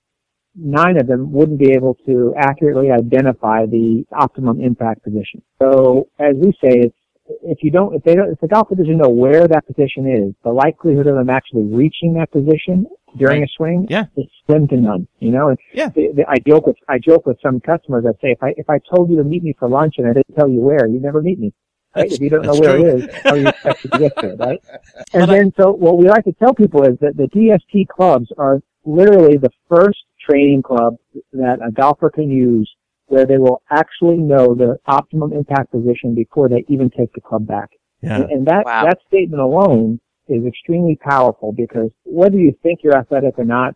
nine of them wouldn't be able to accurately identify the optimum impact position. So, as we say, it's, if you don't, if they don't, if the golfer doesn't know where that position is, the likelihood of them actually reaching that position during a swing Yeah. is slim to none. You know, and Yeah. the, the, I joke with I joke with some customers. I say if I if I told you to meet me for lunch and I didn't tell you where, you'd never meet me. Right? If you don't know where true. it is, how you expect to get there, right? And then, so what we like to tell people is that the DST clubs are literally the first training club that a golfer can use where they will actually know their optimum impact position before they even take the club back. Yeah. And, and that, Wow. that statement alone is extremely powerful because whether you think you're athletic or not,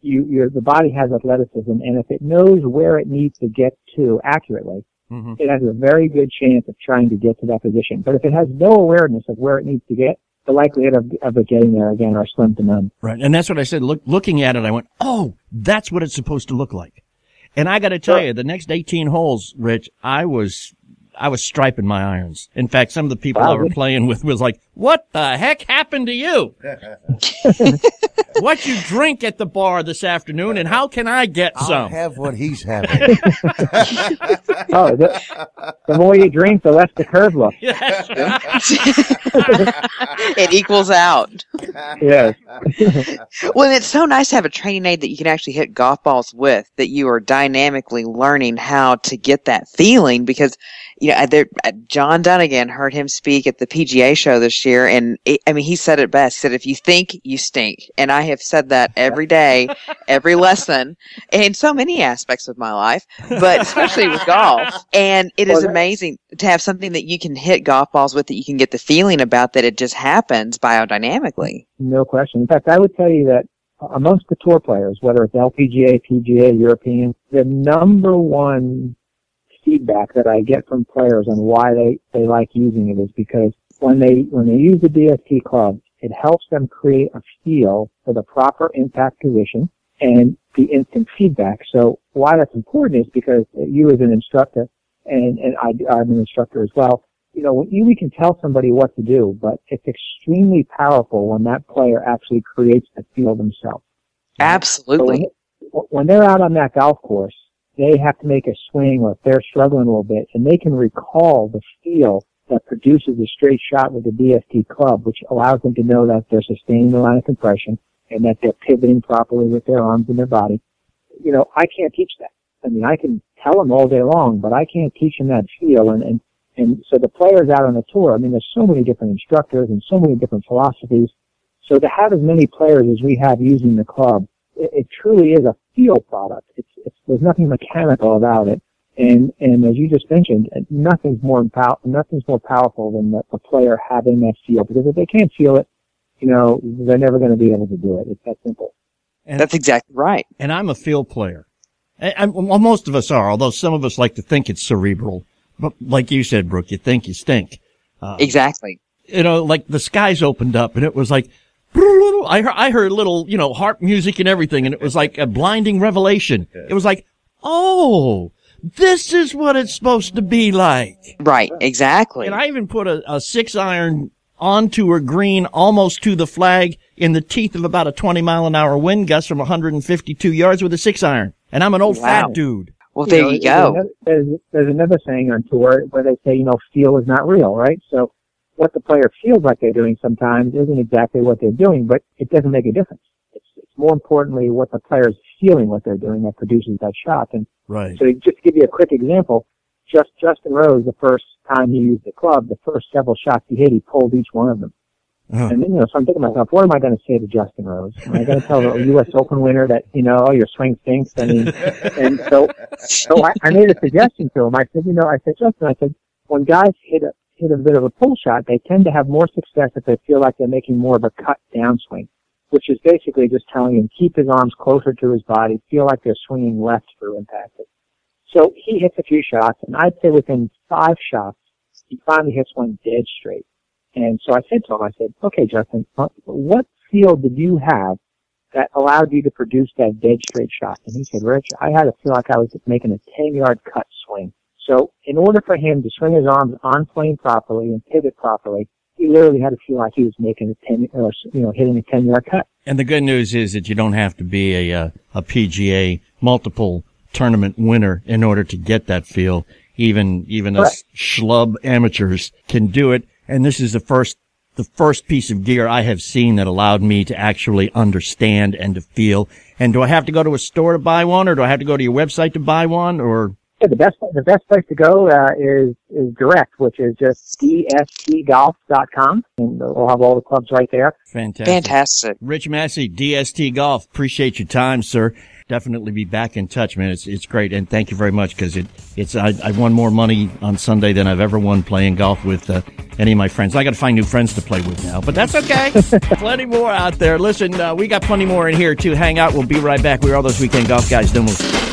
you, your, the body has athleticism and if it knows where it needs to get to accurately, hmm it has a very good chance of trying to get to that position. But if it has no awareness of where it needs to get, the likelihood of, of it getting there again are slim to none. Right. And that's what I said. Look, looking at it, I went, Oh, that's what it's supposed to look like. And I got to tell you, the next 18 holes, Rick, I was, I was striping my irons. In fact, some of the people Wow, I were playing with was like, what the heck happened to you? what you drink at the bar this afternoon and how can I get I'll some? have what he's having. Oh, the, the more you drink, the less the curve looks. it equals out. Yes. Well, it's so nice to have a training aid that you can actually hit golf balls with, that you are dynamically learning how to get that feeling because, you know, there, uh, John Dunnigan heard him speak at the PGA show this year. And it, I mean, he said it best. He said, if you think, you stink. And I have said that every day, every lesson in so many aspects of my life, but especially with golf. And it is amazing to have something that you can hit golf balls with that you can get the feeling about that it just happens biodynamically. No question. In fact, I would tell you that amongst the tour players, whether it's LPGA, PGA, European, the number one feedback that I get from players on why they, they like using it is because when they when they use the DST club, it helps them create a feel for the proper impact position and the instant feedback. So why that's important is because you as an instructor and, and I, I'm an instructor as well, you know, we can tell somebody what to do, but it's extremely powerful when that player actually creates the feel themselves. Absolutely. So when, when they're out on that golf course, they have to make a swing or if they're struggling a little bit and they can recall the feel that produces a straight shot with the DST club, which allows them to know that they're sustaining the line of compression and that they're pivoting properly with their arms and their body. You know, I can't teach that. I mean, I can tell them all day long, but I can't teach them that feel. And, and, and so the players out on the tour, I mean, there's so many different instructors and so many different philosophies. So to have as many players as we have using the club, it, it truly is a feel product. It's, it's, there's nothing mechanical about it. And, and as you just mentioned, nothing's more pow- nothing's more powerful than the, the player having that feel. Because if they can't feel it, you know, they're never going to be able to do it. It's that simple. And, That's exactly right. And I'm a field player. I, I, well, most of us are, although some of us like to think it's cerebral. But like you said, Brooke, you think you stink. Uh, exactly. You know, like the skies opened up and it was like, I heard, I heard little, you know, harp music and everything, and it was like a blinding revelation. It was like, oh, this is what it's supposed to be like. Right, exactly. And I even put a, a six iron onto a green almost to the flag in the teeth of about a 20 mile an hour wind gust from 152 yards with a six iron. And I'm an old wow. fat dude. Well, there you, know, you go. There's, there's another saying on tour where they say, you know, feel is not real, right? So what the player feels like they're doing sometimes isn't exactly what they're doing, but it doesn't make a difference. It's, it's more importantly what the player's feeling what they're doing that produces that shot. And right. so just to give you a quick example, just Justin Rose, the first time he used the club, the first several shots he hit, he pulled each one of them. Uh-huh. And then, you know, so I'm thinking to myself, what am I going to say to Justin Rose? Am I going to tell the U.S. Open winner that, you know, oh, your swing stinks? I mean, and so, so I, I made a suggestion to him. I said, you know, I said, Justin, I said, when guys hit a, hit a bit of a pull shot, they tend to have more success if they feel like they're making more of a cut downswing, which is basically just telling him keep his arms closer to his body, feel like they're swinging left through impact. So he hits a few shots, and I'd say within five shots, he finally hits one dead straight. And so I said to him, I said, okay, Justin, uh, what feel did you have that allowed you to produce that dead straight shot? And he said, Rick, I had to feel like I was making a 10 yard cut swing. So in order for him to swing his arms on plane properly and pivot properly, he literally had to feel like he was making a 10, or, you know, hitting a 10 yard cut. And the good news is that you don't have to be a, uh, a, a PGA multiple tournament winner in order to get that feel. Even, even us schlub amateurs can do it. And this is the first, the first piece of gear I have seen that allowed me to actually understand and to feel. And do I have to go to a store to buy one or do I have to go to your website to buy one or? Yeah, the best the best place to go uh, is is direct, which is just dstgolf.com, and we'll have all the clubs right there. Fantastic, fantastic. Rick Messer, DST Golf. Appreciate your time, sir. Definitely be back in touch, man. It's it's great, and thank you very much because it it's I, I won more money on Sunday than I've ever won playing golf with uh, any of my friends. I got to find new friends to play with now, but that's okay. plenty more out there. Listen, uh, we got plenty more in here too. hang out. We'll be right back. We're all those weekend golf guys. Then we'll.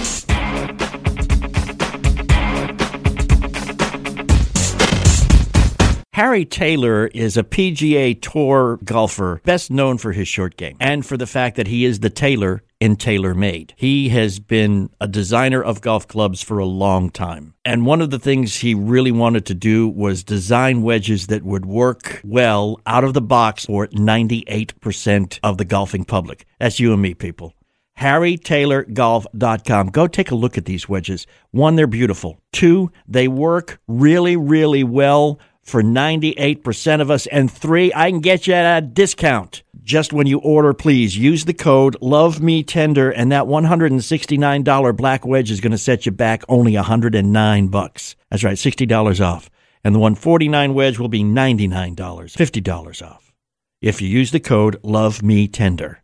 Harry Taylor is a PGA Tour golfer, best known for his short game and for the fact that he is the Taylor in TaylorMade. He has been a designer of golf clubs for a long time. And one of the things he really wanted to do was design wedges that would work well out of the box for 98% of the golfing public. That's you and me, people. HarryTaylorGolf.com. Go take a look at these wedges. One, they're beautiful. Two, they work really, really well for 98% of us. And three, I can get you at a discount. Just when you order, please use the code Love Me Tender, and that $169 black wedge is going to set you back only 109 bucks. That's right, $60 off. And the 149 wedge will be $99, $50 off. If you use the code Love Me Tender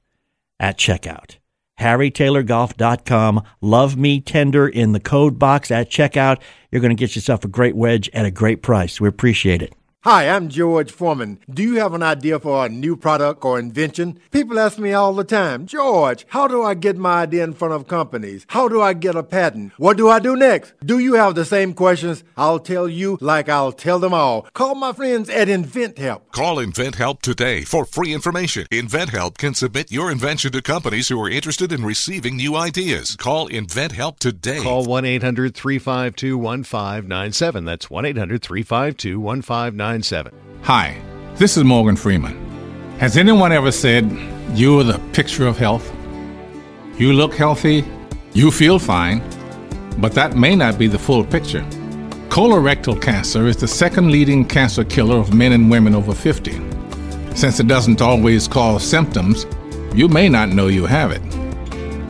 at checkout. HarryTaylorGolf.com. Love me tender in the code box at checkout. You're going to get yourself a great wedge at a great price. We appreciate it. Hi, I'm George Foreman. Do you have an idea for a new product or invention? People ask me all the time, George, how do I get my idea in front of companies? How do I get a patent? What do I do next? Do you have the same questions? I'll tell you like I'll tell them all. Call my friends at InventHelp. Call InventHelp today for free information. InventHelp can submit your invention to companies who are interested in receiving new ideas. Call InventHelp today. Call 1 800 352 1597. That's 1 800 352 1597. Hi, this is Morgan Freeman. Has anyone ever said, You're the picture of health? You look healthy, you feel fine, but that may not be the full picture. Colorectal cancer is the second leading cancer killer of men and women over 50. Since it doesn't always cause symptoms, you may not know you have it.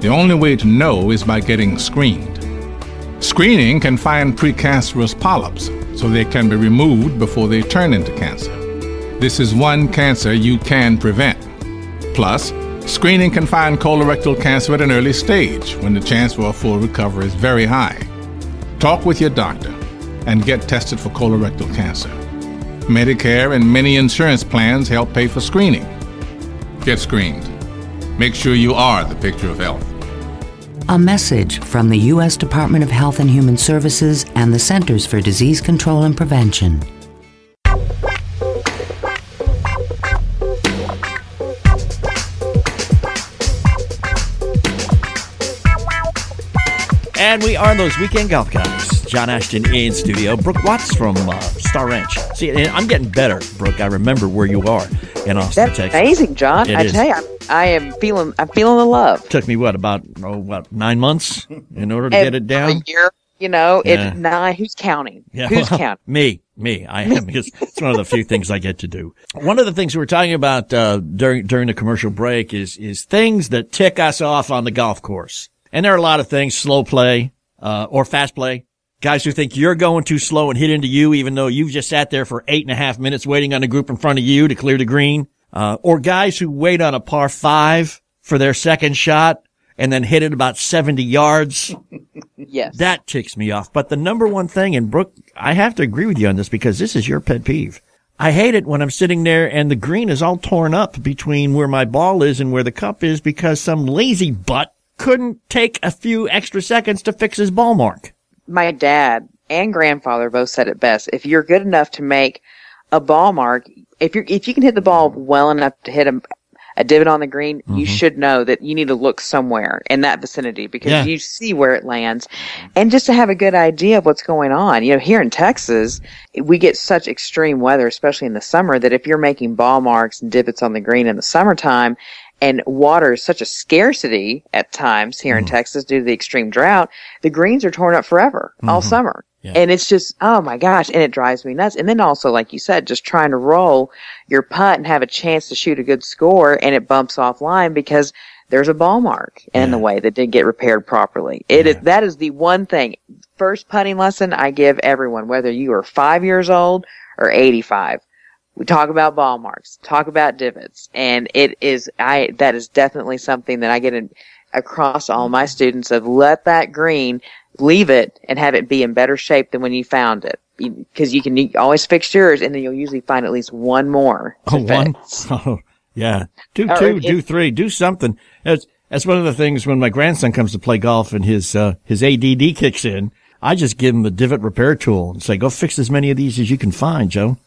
The only way to know is by getting screened. Screening can find precancerous polyps so they can be removed before they turn into cancer. This is one cancer you can prevent. Plus, screening can find colorectal cancer at an early stage when the chance for a full recovery is very high. Talk with your doctor and get tested for colorectal cancer. Medicare and many insurance plans help pay for screening. Get screened. Make sure you are the picture of health. A message from the U.S. Department of Health and Human Services and the Centers for Disease Control and Prevention. And we are those weekend golf guys. John Ashton in studio. Brooke Watts from uh, Star Ranch. See, and I'm getting better, Brooke. I remember where you are in Austin, That's Texas. amazing, John. It I is. tell you, I'm, I am feeling. I'm feeling the love. Took me what about oh what nine months in order to And get it down. A year, you know, Yeah. it's nine. Who's counting? Yeah, Who's well, counting? Me, me. I am because it's one of the few things I get to do. One of the things we were talking about uh, during during the commercial break is is things that tick us off on the golf course, and there are a lot of things: slow play uh, or fast play. Guys who think you're going too slow and hit into you, even though you've just sat there for eight and a half minutes waiting on a group in front of you to clear the green. Uh, or guys who wait on a par five for their second shot and then hit it about 70 yards. Yes. That ticks me off. But the number one thing, and Brooke, I have to agree with you on this because this is your pet peeve. I hate it when I'm sitting there and the green is all torn up between where my ball is and where the cup is because some lazy butt couldn't take a few extra seconds to fix his ball mark. My dad and grandfather both said it best. If you're good enough to make a ball mark, if you if you can hit the ball well enough to hit a, a divot on the green, you mm-hmm. should know that you need to look somewhere in that vicinity because Yeah. you see where it lands, and just to have a good idea of what's going on. You know, here in Texas, we get such extreme weather, especially in the summer, that if you're making ball marks and divots on the green in the summertime. And water is such a scarcity at times here in Texas due to the extreme drought. The greens are torn up forever all Mhm. summer. Yeah. And it's just, oh my gosh. And it drives me nuts. And then also, like you said, just trying to roll your putt and have a chance to shoot a good score and it bumps offline because there's a ball mark in the way that didn't get repaired properly. It is, that is the one thing. First putting lesson I give everyone, whether you are five years old or 85. We talk about ball marks, talk about divots, and it is, I, that is definitely something that I get in, across all my students of let that green, leave it and have it be in better shape than when you found it. Because you can you always fix yours and then you'll usually find at least one more. Oh, one? Oh, yeah. Do Or two, it- do three, do something. That's, that's one of the things when my grandson comes to play golf and his, uh, his ADD kicks in. I just give him the divot repair tool and say, go fix as many of these as you can find, Joe.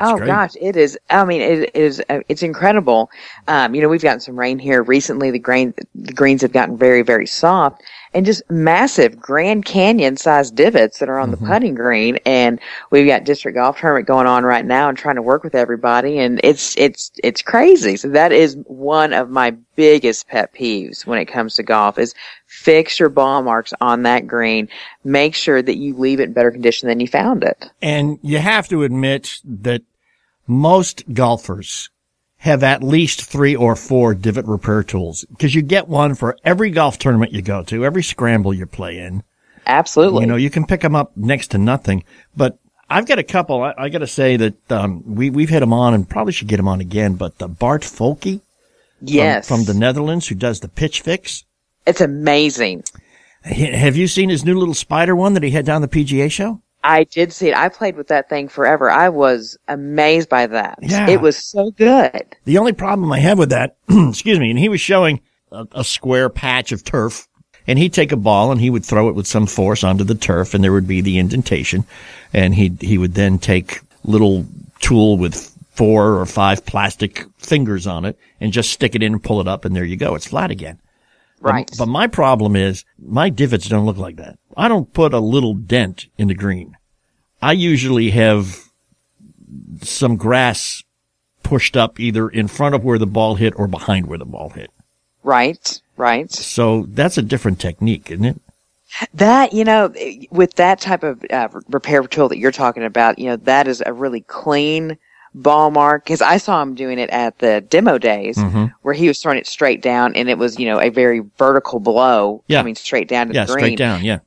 Oh great. gosh, it is. I mean, it is. uh, It's incredible. Um, you know, we've gotten some rain here recently. The grain, the greens have gotten very, very soft, and just massive Grand Canyon sized divots that are on Mm-hmm. the putting green. And we've got district golf tournament going on right now, and trying to work with everybody. And it's it's it's crazy. So that is one of my biggest pet peeves when it comes to golf is fix your ball marks on that green. Make sure that you leave it in better condition than you found it. And you have to admit that most golfers have at least three or four divot repair tools because you get one for every golf tournament you go to, every scramble you play in. Absolutely. You know, you can pick them up next to nothing, but I've got a couple. I, I got to say that, um, we, we've hit them on and probably should get them on again, but the Bart Folke. Yes. From, from the Netherlands who does the pitch fix. It's amazing. H- Have you seen his new little spider one that he had down the PGA show? I did see it. I played with that thing forever. I was amazed by that. Yeah. It was so good. The only problem I had with that, excuse me, and he was showing a, a square patch of turf and he'd take a ball and he would throw it with some force onto the turf and there would be the indentation and he he would then take little tool with four or five plastic fingers on it and just stick it in and pull it up and there you go it's flat again Right. but, but my problem is my divots don't look like that i don't put a little dent in the green i usually have some grass pushed up either in front of where the ball hit or behind where the ball hit Right. Right. so that's a different technique isn't it That, you know, with that type of uh, repair tool that you're talking about, you know, that is a really clean ball mark because I saw him doing it at the demo days Mhm. where he was throwing it straight down and it was, you know, a very vertical blow Yeah. coming straight down to yeah the green. straight down yeah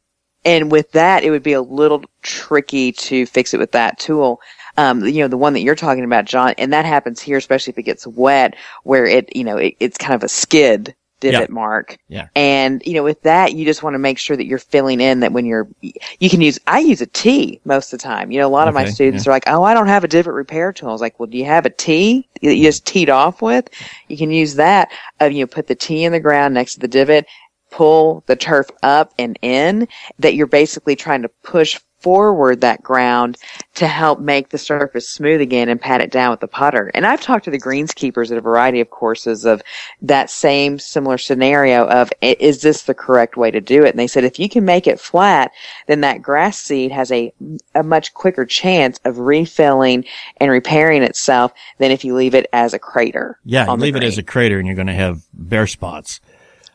And with that, it would be a little tricky to fix it with that tool. Um, you know, the one that you're talking about, John, and that happens here, especially if it gets wet, where it, you know, it, it's kind of a skid divot Yeah. mark. Yeah. And, you know, with that, you just want to make sure that you're filling in that when you're, you can use, I use a T most of the time. You know, a lot of my students yeah. are like, oh, I don't have a divot repair tool. I was like, well, do you have a T that you just teed off with? You can use that. Uh, you know, put the T in the ground next to the divot, pull the turf up and in that you're basically trying to push forward that ground to help make the surface smooth again and pat it down with the putter. And I've talked to the greenskeepers at a variety of courses of that same similar scenario of is this the correct way to do it? And they said if you can make it flat, then that grass seed has a a much quicker chance of refilling and repairing itself than if you leave it as a crater. yeah leave it as a crater and you're going to have bare spots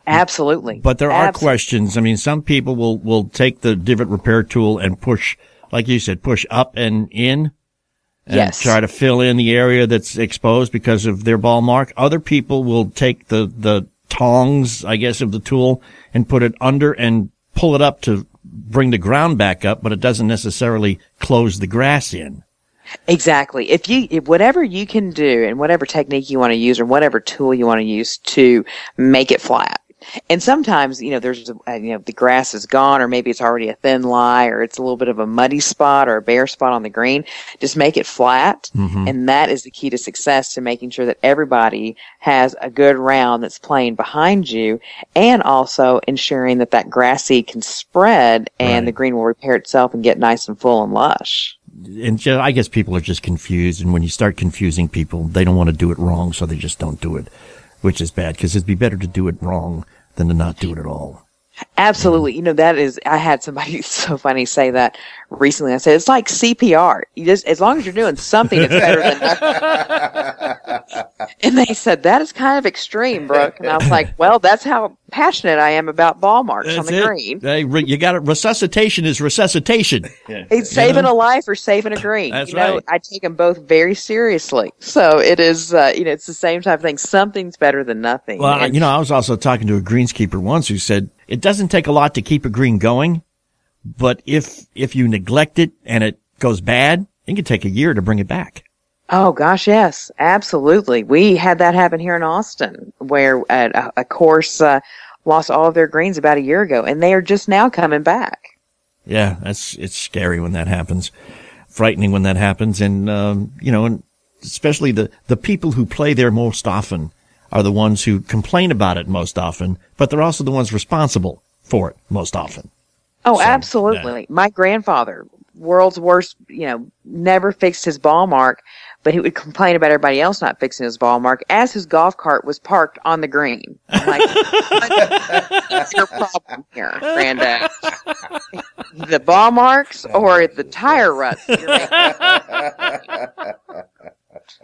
absolutely. But there are Absolutely. questions. I mean, some people will, will take the divot repair tool and push, like you said, push up and in. And Yes. try to fill in the area that's exposed because of their ball mark. Other people will take the, the tongs, I guess, of the tool and put it under and pull it up to bring the ground back up, but it doesn't necessarily close the grass in. Exactly. If you, if whatever you can do and whatever technique you want to use or whatever tool you want to use to make it flat. And sometimes, you know, there's, uh, you know, the grass is gone or maybe it's already a thin lie or it's a little bit of a muddy spot or a bare spot on the green. Just make it flat. Mhm. And that is the key to success to making sure that everybody has a good round that's playing behind you and also ensuring that that grass seed can spread and Right. the green will repair itself and get nice and full and lush. And ju- I guess people are just confused. And when you start confusing people, they don't want to do it wrong. So they just don't do it, which is bad because it'd be better to do it wrong than to not do it at all. Absolutely. You know, that is, I had somebody so funny say that recently. I said, it's like CPR. You just, as long as you're doing something, it's better than nothing. and they said, that is kind of extreme, Brooke. And I was like, well, that's how passionate I am about ball marks on the it. green. Hey, re- you got it. Resuscitation is resuscitation. It's saving a life or saving a green. That's you know, right. I take them both very seriously. So it is, uh, you know, it's the same type of thing. Something's better than nothing. Well, And- you know, I was also talking to a greenskeeper once who said it doesn't take a lot to keep a green going, but if if you neglect it and it goes bad, it can take a year to bring it back. Oh gosh, yes, absolutely. We had that happen here in Austin, where a, a course uh, lost all of their greens about a year ago, and they are just now coming back. Yeah, that's it's scary when that happens, frightening when that happens, and um, you know, and especially the the people who play there most often are the ones who complain about it most often, but they're also the ones responsible for it most often. Oh, So, absolutely. My grandfather, world's worst, you know, never fixed his ball mark, but he would complain about everybody else not fixing his ball mark as his golf cart was parked on the green. I'm like, what's your problem here, granddad? the ball marks or the tire ruts?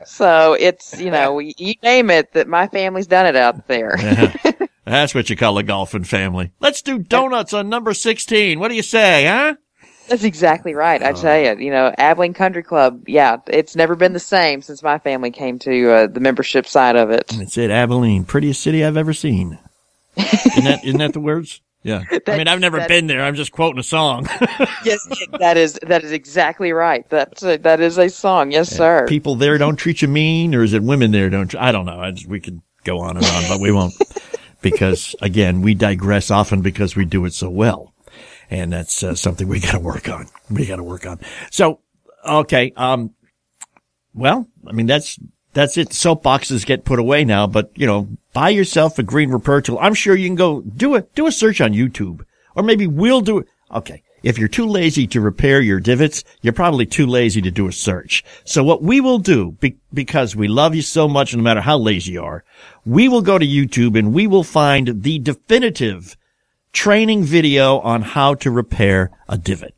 So it's, you know, you name it that my family's done it out there. That's what you call a golfing family. Let's do donuts on number 16. What do you say, huh? That's exactly right. I tell you, you know, Abilene Country Club, yeah, it's never been the same since my family came to uh, the membership side of it. That's it, Abilene. Prettiest city I've ever seen. Isn't that, isn't that the words? Yeah. I mean, I've never that- been there. I'm just quoting a song. yes, that is that is exactly right. That's a, that is a song. Yes, sir. People there don't treat you mean, or is it women there don't? I don't know. I just, we could go on and on, but we won't because again, we digress often because we do it so well. And that's uh, something we got to work on. We got to work on. So, okay. Um, well, I mean, that's, that's it. Soapboxes get put away now, but you know, buy yourself a green repair tool. I'm sure you can go do a, do a search on YouTube or maybe we'll do it. Okay. If you're too lazy to repair your divots, you're probably too lazy to do a search. So what we will do, be- because we love you so much, no matter how lazy you are, we will go to YouTube and we will find the definitive training video on how to repair a divot.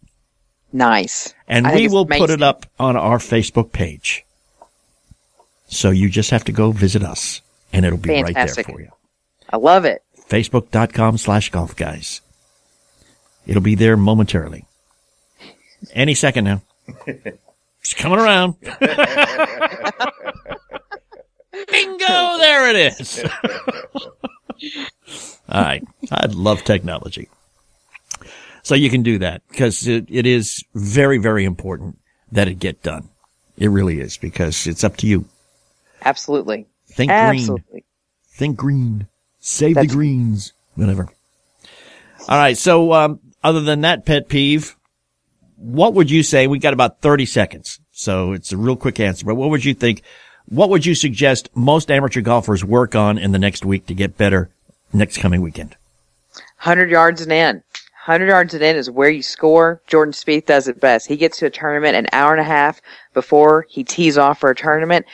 Nice. And I we will put it up on our Facebook page. So you just have to go visit us and it'll be right there for you. I love it. Facebook.com slash golf guys. It'll be there momentarily. Any second now. It's coming around. Bingo! There it is. All right. I love technology. So you can do that because it, it is very, very important that it get done. It really is because it's up to you. Absolutely. Think Absolutely. green. Think green. Save That's- the greens. Whatever. All right. So, um, other than that pet peeve, what would you say? We got about 30 seconds. So it's a real quick answer, but what would you think? What would you suggest most amateur golfers work on in the next week to get better next coming weekend? 100 yards and in. 100 yards and in is where you score. Jordan Spieth does it best. He gets to a tournament an hour and a half before he tees off for a tournament.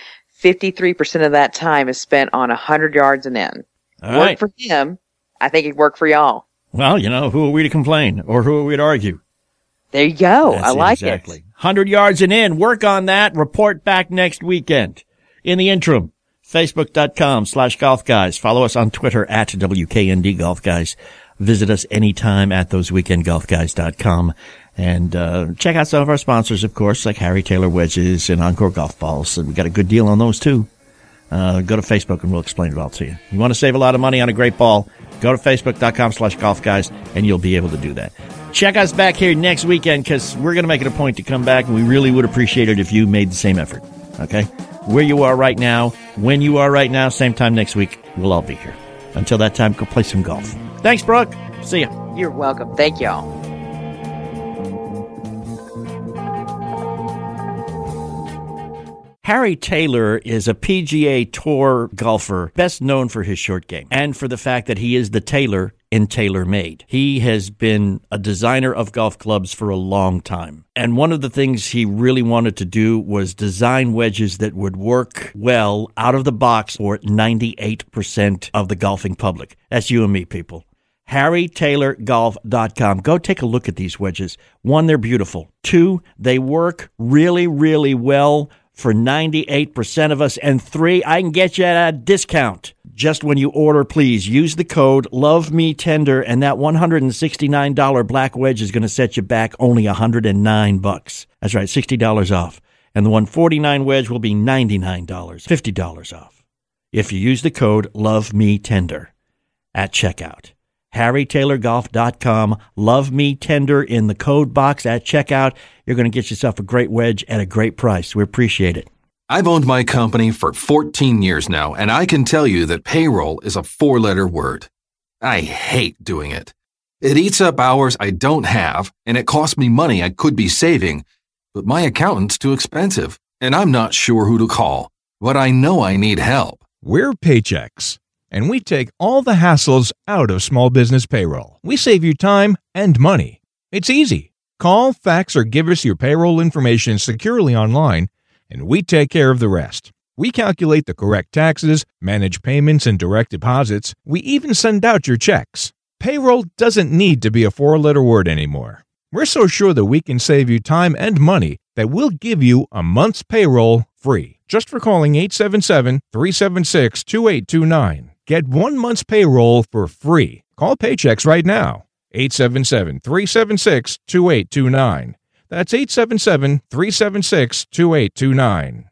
53% of that time is spent on 100 yards and in. All work right. for him. I think it'd work for y'all. Well, you know, who are we to complain or who are we to argue? There you go. That's I it, like exactly. 100 yards and in. Work on that. Report back next weekend. In the interim, facebook.com slash golf guys. Follow us on Twitter at WKND golf guys. Visit us anytime at thoseweekendgolfguys.com and, uh, check out some of our sponsors, of course, like Harry Taylor wedges and Encore golf balls. And we got a good deal on those too. Uh, go to Facebook and we'll explain it all to you. You want to save a lot of money on a great ball? Go to facebook.com slash golf guys and you'll be able to do that. Check us back here next weekend because we're going to make it a point to come back and we really would appreciate it if you made the same effort. Okay? Where you are right now, when you are right now, same time next week, we'll all be here. Until that time, go play some golf. Thanks, Brooke. See ya. You're welcome. Thank y'all. Harry Taylor is a PGA Tour golfer, best known for his short game and for the fact that he is the Taylor in TaylorMade. He has been a designer of golf clubs for a long time. And one of the things he really wanted to do was design wedges that would work well out of the box for 98% of the golfing public. That's you and me, people. HarryTaylorGolf.com. Go take a look at these wedges. One, they're beautiful. Two, they work really, really well for 98% of us. And three, I can get you at a discount. Just when you order, please use the code Love Me Tender, and that $169 black wedge is going to set you back only 109 bucks. That's right, $60 off. And the 149 wedge will be $99, $50 off. If you use the code Love Me Tender at checkout. HarryTaylorGolf.com. Love me tender in the code box at checkout. You're going to get yourself a great wedge at a great price. We appreciate it. I've owned my company for 14 years now, and I can tell you that payroll is a four letter word. I hate doing it. It eats up hours I don't have, and it costs me money I could be saving, but my accountant's too expensive, and I'm not sure who to call. But I know I need help. We're Paychex, and we take all the hassles out of small business payroll. We save you time and money. It's easy. Call, fax, or give us your payroll information securely online, and we take care of the rest. We calculate the correct taxes, manage payments and direct deposits. We even send out your checks. Payroll doesn't need to be a four letter word anymore. We're so sure that we can save you time and money that we'll give you a month's payroll free just for calling 877 376 2829. Get one month's payroll for free. Call Paychex right now. 877 376 2829. That's 877 376 2829.